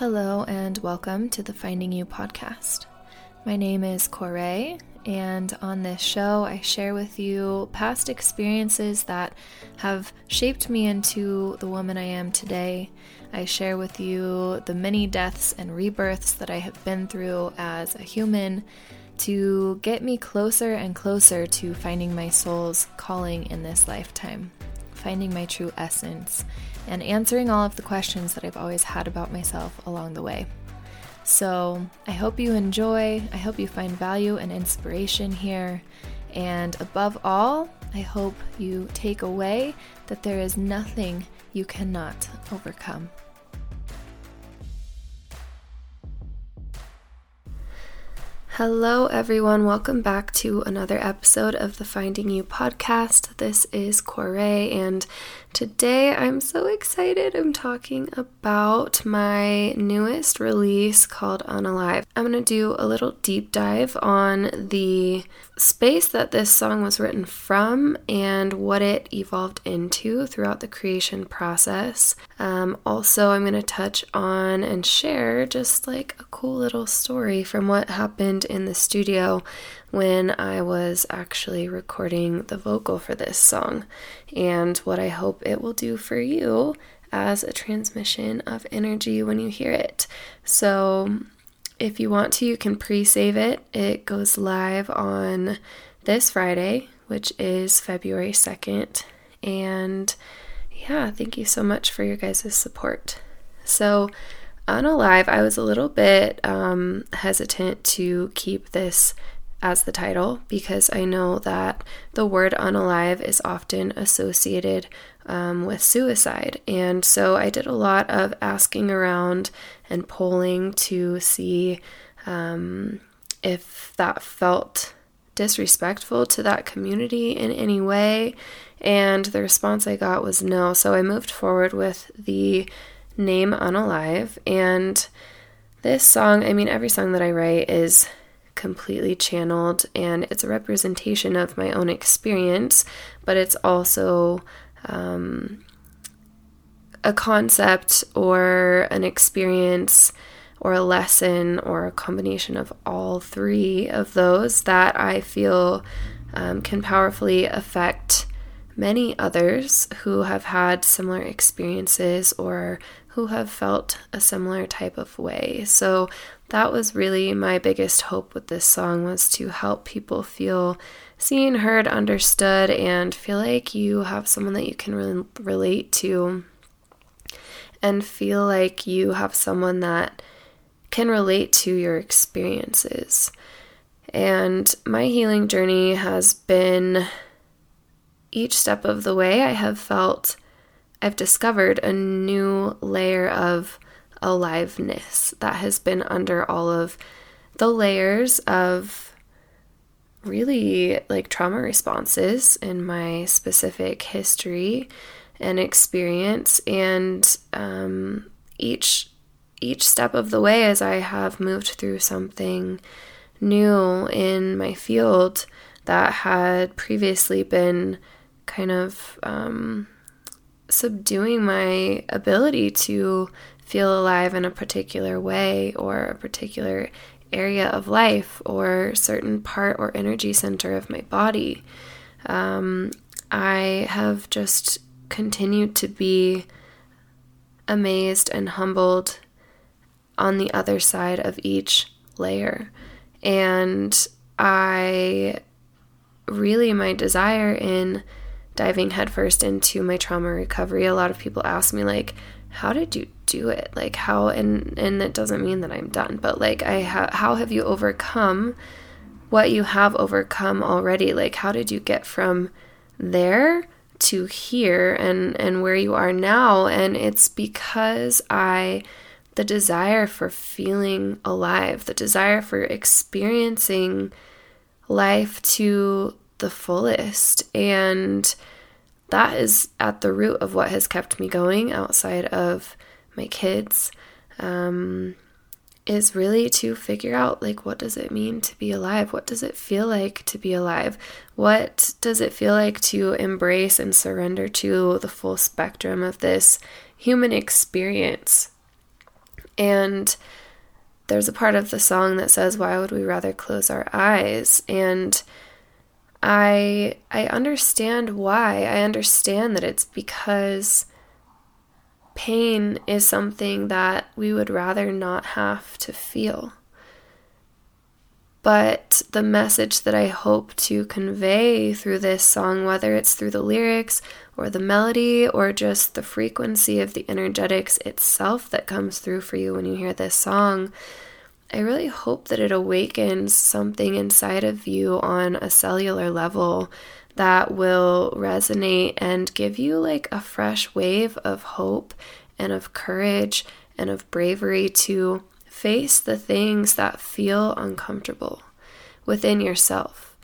Hello, and welcome to the Finding You podcast. My name is Kore, and on this show, I share with you past experiences that have shaped me into the woman I am today. I share with you the many deaths and rebirths that I have been through as a human to get me closer and closer to finding my soul's calling in this lifetime, finding my true essence and answering all of the questions that I've always had about myself along the way. So, I hope you enjoy. I hope you find value and inspiration here. And above all, I hope you take away that there is nothing you cannot overcome. Hello, everyone. Welcome back to another episode of the Finding You podcast. This is Kore, and today I'm so excited. I'm talking about my newest release called Unalive. I'm going to do a little deep dive on the space that this song was written from and what it evolved into throughout the creation process. Um, also, I'm going to touch on and share just like a cool little story from what happened in the studio when I was actually recording the vocal for this song and what I hope it will do for you as a transmission of energy when you hear it. So, if you want to, you can pre save it. It goes live on this Friday, which is February 2nd. And yeah, thank you so much for your guys' support. So, Unalive, I was a little bit um, hesitant to keep this as the title because I know that the word unalive is often associated um, with suicide. And so I did a lot of asking around and polling to see um, if that felt disrespectful to that community in any way. And the response I got was no. So I moved forward with the name Unalive. And this song, I mean, every song that I write is completely channeled and it's a representation of my own experience, but it's also um, a concept or an experience or a lesson or a combination of all three of those that I feel um, can powerfully affect many others who have had similar experiences or who have felt a similar type of way. So that was really my biggest hope with this song was to help people feel seen, heard, understood and feel like you have someone that you can re- relate to and feel like you have someone that can relate to your experiences. And my healing journey has been each step of the way, I have felt I've discovered a new layer of aliveness that has been under all of the layers of really like trauma responses in my specific history and experience. And um, each each step of the way as I have moved through something new in my field that had previously been kind of um, subduing my ability to feel alive in a particular way or a particular area of life or certain part or energy center of my body. Um, I have just continued to be amazed and humbled on the other side of each layer. And I really, my desire in diving headfirst into my trauma recovery, a lot of people ask me, like, how did you do it? Like, how, and, and it doesn't mean that I'm done, but like, I ha- how have you overcome what you have overcome already? Like, how did you get from there to here and, and where you are now? And it's because I, the desire for feeling alive, the desire for experiencing life to the fullest. And that is at the root of what has kept me going outside of my kids. Um, is really to figure out like what does it mean to be alive what does it feel like to be alive what does it feel like to embrace and surrender to the full spectrum of this human experience And there's a part of the song that says, Why would we rather close our eyes? And I I understand why. I understand that it's because pain is something that we would rather not have to feel. But the message that I hope to convey through this song, whether it's through the lyrics or the melody or just the frequency of the energetics itself that comes through for you when you hear this song, I really hope that it awakens something inside of you on a cellular level that will resonate and give you like a fresh wave of hope and of courage and of bravery to face the things that feel uncomfortable within yourself.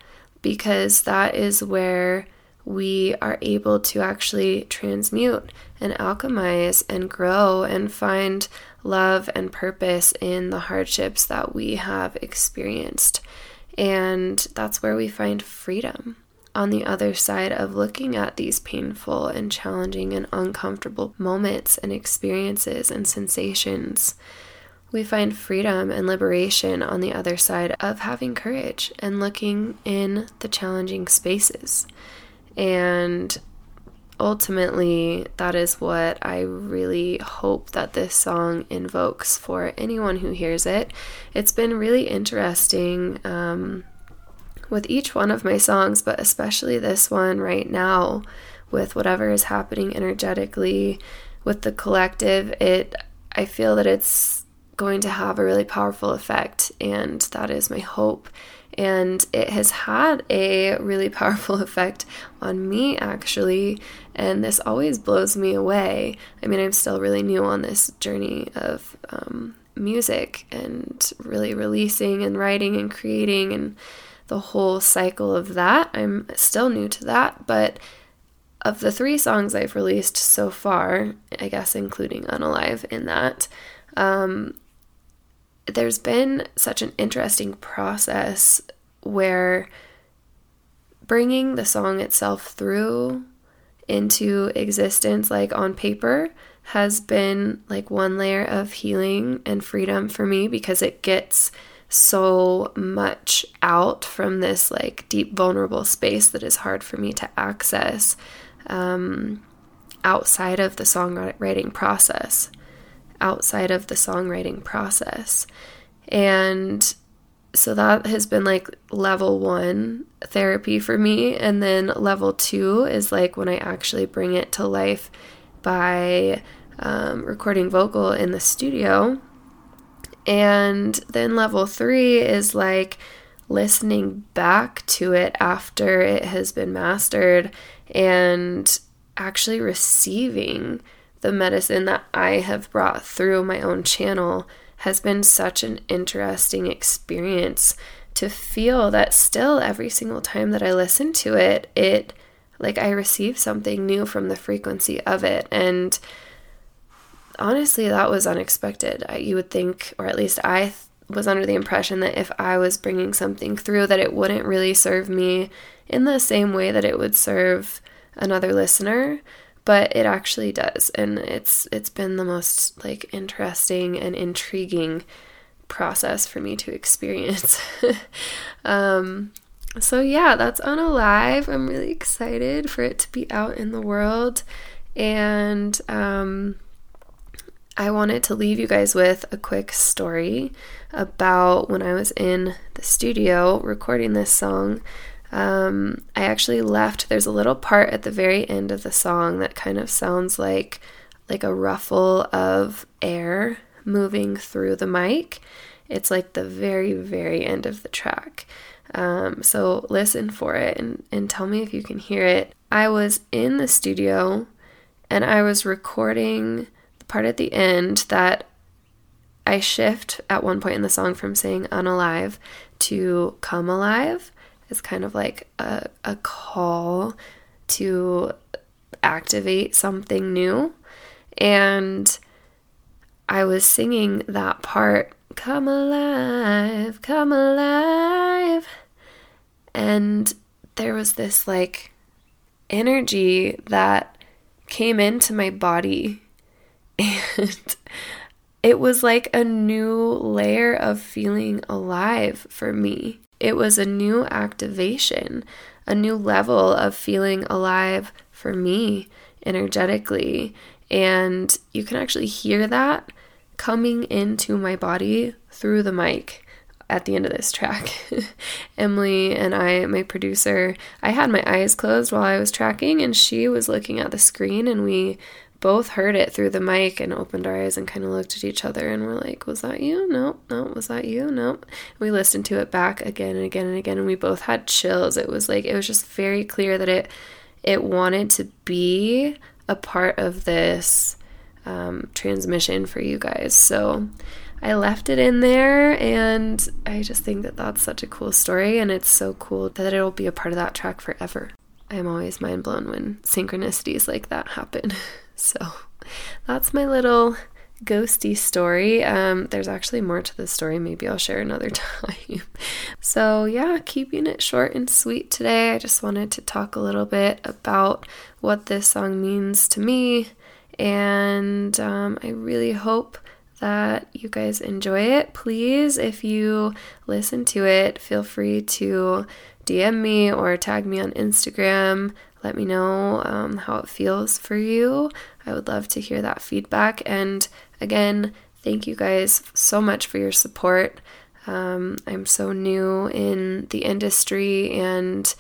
Because that is where we are able to actually transmute and alchemize and grow and find love and purpose in the hardships that we have experienced. And that's where we find freedom on the other side of looking at these painful and challenging and uncomfortable moments and experiences and sensations. We find freedom and liberation on the other side of having courage and looking in the challenging spaces. And ultimately, that is what I really hope that this song invokes for anyone who hears it. It's been really interesting um, with each one of my songs, but especially this one right now, with whatever is happening energetically with the collective. It, I feel that it's going to have a really powerful effect, and that is my hope and it has had a really powerful effect on me, actually. And this always blows me away. I mean, I'm still really new on this journey of um, music and really releasing and writing and creating and the whole cycle of that. I'm still new to that, but of the three songs I've released so far, I guess including Unalive in that, um, there's been such an interesting process where bringing the song itself through into existence, like on paper, has been like one layer of healing and freedom for me because it gets so much out from this like deep vulnerable space that is hard for me to access um, outside of the songwriting process outside of the songwriting process. And so that has been like level one therapy for me. And then level two is like when I actually bring it to life by um, recording vocal in the studio. And then level three is like listening back to it after it has been mastered and actually receiving the medicine that I have brought through my own channel has been such an interesting experience to feel that still every single time that I listen to it, it like I receive something new from the frequency of it. And honestly, that was unexpected. You would think, or at least I was under the impression that if I was bringing something through, that it wouldn't really serve me in the same way that it would serve another listener but it actually does and it's it's been the most like interesting and intriguing process for me to experience. Um so yeah that's on unalive. I'm really excited for it to be out in the world and um I wanted to leave you guys with a quick story about when I was in the studio recording this song um, I actually left. There's a little part at the very end of the song that kind of sounds like like a ruffle of air moving through the mic. It's like the very very end of the track. Um, so listen for it and, and tell me if you can hear it. I was in the studio and I was recording the part at the end that I shift at one point in the song from saying unalive to come alive is kind of like a, a call to activate something new. And I was singing that part, come alive, come alive. And there was this like energy that came into my body and it was like a new layer of feeling alive for me. It was a new activation, a new level of feeling alive for me energetically. And you can actually hear that coming into my body through the mic at the end of this track. Emily and I, my producer, I had my eyes closed while I was tracking, and she was looking at the screen, and we both heard it through the mic and opened our eyes and kind of looked at each other and were like, Was that you? No, no, was that you? No. We listened to it back again and again and again, and we both had chills. It was like, it was just very clear that it, it wanted to be a part of this um, transmission for you guys. So, I left it in there, and I just think that that's such a cool story, and it's so cool that it'll be a part of that track forever. I'm always mind blown when synchronicities like that happen. So that's my little ghosty story. Um, there's actually more to the story. Maybe I'll share another time. so, yeah, keeping it short and sweet today. I just wanted to talk a little bit about what this song means to me. And um, I really hope that you guys enjoy it. Please, if you listen to it, feel free to DM me or tag me on Instagram. Let me know um, how it feels for you. I would love to hear that feedback. And again, thank you guys so much for your support. Um, I'm so new in the industry and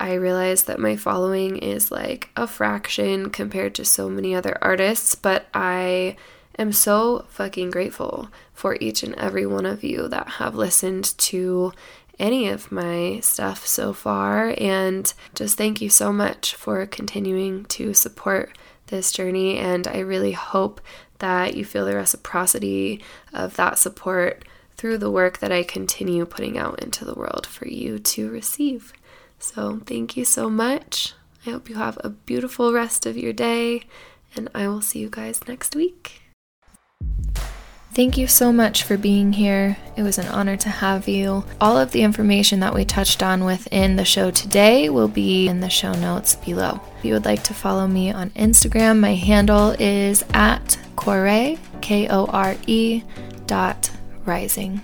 I realize that my following is like a fraction compared to so many other artists, but I am so fucking grateful for each and every one of you that have listened to any of my stuff so far. And just thank you so much for continuing to support this journey. And I really hope that you feel the reciprocity of that support through the work that I continue putting out into the world for you to receive. So, thank you so much. I hope you have a beautiful rest of your day, and I will see you guys next week. Thank you so much for being here. It was an honor to have you. All of the information that we touched on within the show today will be in the show notes below. If you would like to follow me on Instagram, my handle is at Kore, K O R E dot rising.